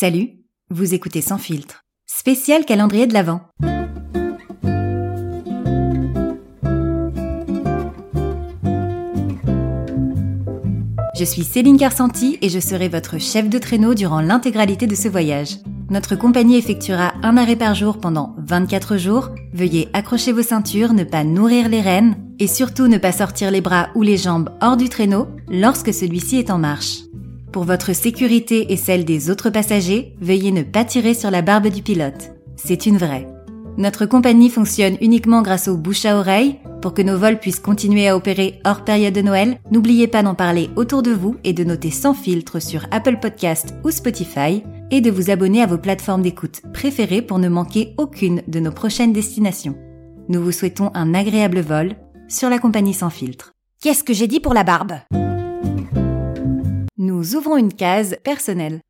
Salut, vous écoutez Sans filtre. Spécial calendrier de l'Avent. Je suis Céline Carsanti et je serai votre chef de traîneau durant l'intégralité de ce voyage. Notre compagnie effectuera un arrêt par jour pendant 24 jours. Veuillez accrocher vos ceintures, ne pas nourrir les rênes et surtout ne pas sortir les bras ou les jambes hors du traîneau lorsque celui-ci est en marche. Pour votre sécurité et celle des autres passagers, veuillez ne pas tirer sur la barbe du pilote. C'est une vraie. Notre compagnie fonctionne uniquement grâce au bouche à oreille. Pour que nos vols puissent continuer à opérer hors période de Noël, n'oubliez pas d'en parler autour de vous et de noter sans filtre sur Apple Podcast ou Spotify et de vous abonner à vos plateformes d'écoute préférées pour ne manquer aucune de nos prochaines destinations. Nous vous souhaitons un agréable vol sur la compagnie sans filtre. Qu'est-ce que j'ai dit pour la barbe? Nous ouvrons une case personnelle.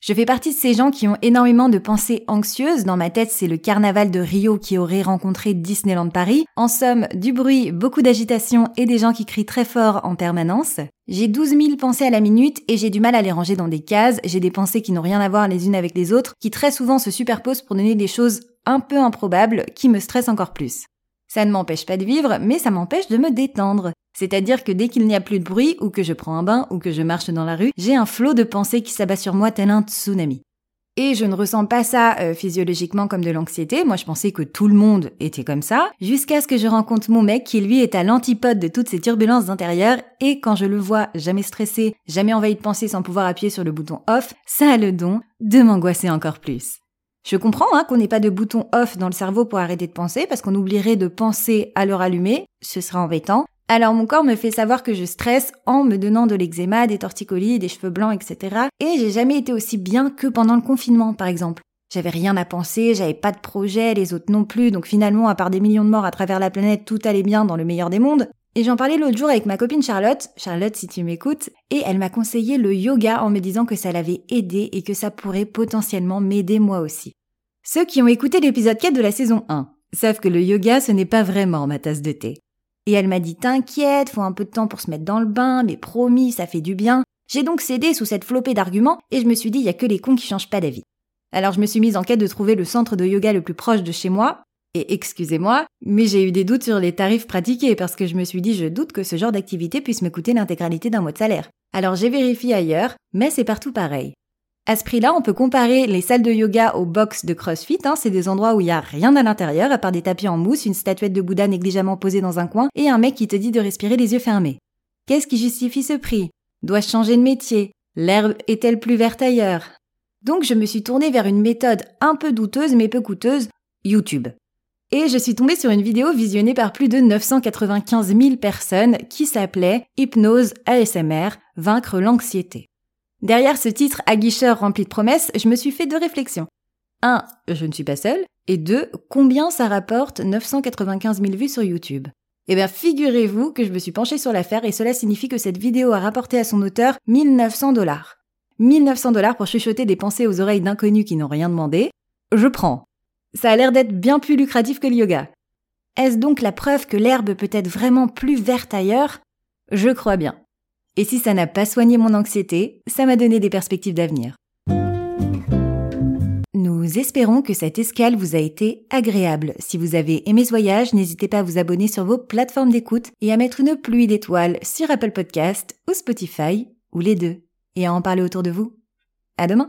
Je fais partie de ces gens qui ont énormément de pensées anxieuses. Dans ma tête, c'est le carnaval de Rio qui aurait rencontré Disneyland Paris. En somme, du bruit, beaucoup d'agitation et des gens qui crient très fort en permanence. J'ai 12 000 pensées à la minute et j'ai du mal à les ranger dans des cases. J'ai des pensées qui n'ont rien à voir les unes avec les autres, qui très souvent se superposent pour donner des choses un peu improbables qui me stressent encore plus. Ça ne m'empêche pas de vivre, mais ça m'empêche de me détendre. C'est-à-dire que dès qu'il n'y a plus de bruit, ou que je prends un bain, ou que je marche dans la rue, j'ai un flot de pensées qui s'abat sur moi tel un tsunami. Et je ne ressens pas ça euh, physiologiquement comme de l'anxiété, moi je pensais que tout le monde était comme ça, jusqu'à ce que je rencontre mon mec qui lui est à l'antipode de toutes ces turbulences intérieures, et quand je le vois jamais stressé, jamais envahi de pensées sans pouvoir appuyer sur le bouton off, ça a le don de m'angoisser encore plus. Je comprends hein, qu'on n'ait pas de bouton off dans le cerveau pour arrêter de penser, parce qu'on oublierait de penser à l'heure allumée, ce serait embêtant. Alors mon corps me fait savoir que je stresse en me donnant de l'eczéma, des torticolis, des cheveux blancs, etc. Et j'ai jamais été aussi bien que pendant le confinement, par exemple. J'avais rien à penser, j'avais pas de projet, les autres non plus, donc finalement, à part des millions de morts à travers la planète, tout allait bien dans le meilleur des mondes. Et j'en parlais l'autre jour avec ma copine Charlotte, Charlotte si tu m'écoutes, et elle m'a conseillé le yoga en me disant que ça l'avait aidé et que ça pourrait potentiellement m'aider moi aussi. Ceux qui ont écouté l'épisode 4 de la saison 1 savent que le yoga ce n'est pas vraiment ma tasse de thé. Et elle m'a dit T'inquiète, faut un peu de temps pour se mettre dans le bain, mais promis, ça fait du bien. J'ai donc cédé sous cette flopée d'arguments et je me suis dit Il y a que les cons qui changent pas d'avis. Alors je me suis mise en quête de trouver le centre de yoga le plus proche de chez moi. Et excusez-moi, mais j'ai eu des doutes sur les tarifs pratiqués parce que je me suis dit je doute que ce genre d'activité puisse me coûter l'intégralité d'un mois de salaire. Alors j'ai vérifié ailleurs, mais c'est partout pareil. À ce prix-là, on peut comparer les salles de yoga aux box de CrossFit. Hein, c'est des endroits où il y a rien à l'intérieur, à part des tapis en mousse, une statuette de Bouddha négligemment posée dans un coin et un mec qui te dit de respirer les yeux fermés. Qu'est-ce qui justifie ce prix? Dois-je changer de métier? L'herbe est-elle plus verte ailleurs? Donc je me suis tournée vers une méthode un peu douteuse mais peu coûteuse, YouTube. Et je suis tombée sur une vidéo visionnée par plus de 995 000 personnes qui s'appelait Hypnose ASMR, vaincre l'anxiété. Derrière ce titre aguicheur rempli de promesses, je me suis fait deux réflexions. 1. Je ne suis pas seule. Et 2. Combien ça rapporte 995 000 vues sur YouTube? Eh bien, figurez-vous que je me suis penchée sur l'affaire et cela signifie que cette vidéo a rapporté à son auteur 1900 dollars. 1900 dollars pour chuchoter des pensées aux oreilles d'inconnus qui n'ont rien demandé. Je prends. Ça a l'air d'être bien plus lucratif que le yoga. Est-ce donc la preuve que l'herbe peut être vraiment plus verte ailleurs? Je crois bien. Et si ça n'a pas soigné mon anxiété, ça m'a donné des perspectives d'avenir. Nous espérons que cette escale vous a été agréable. Si vous avez aimé ce voyage, n'hésitez pas à vous abonner sur vos plateformes d'écoute et à mettre une pluie d'étoiles sur Apple Podcast ou Spotify, ou les deux, et à en parler autour de vous. À demain!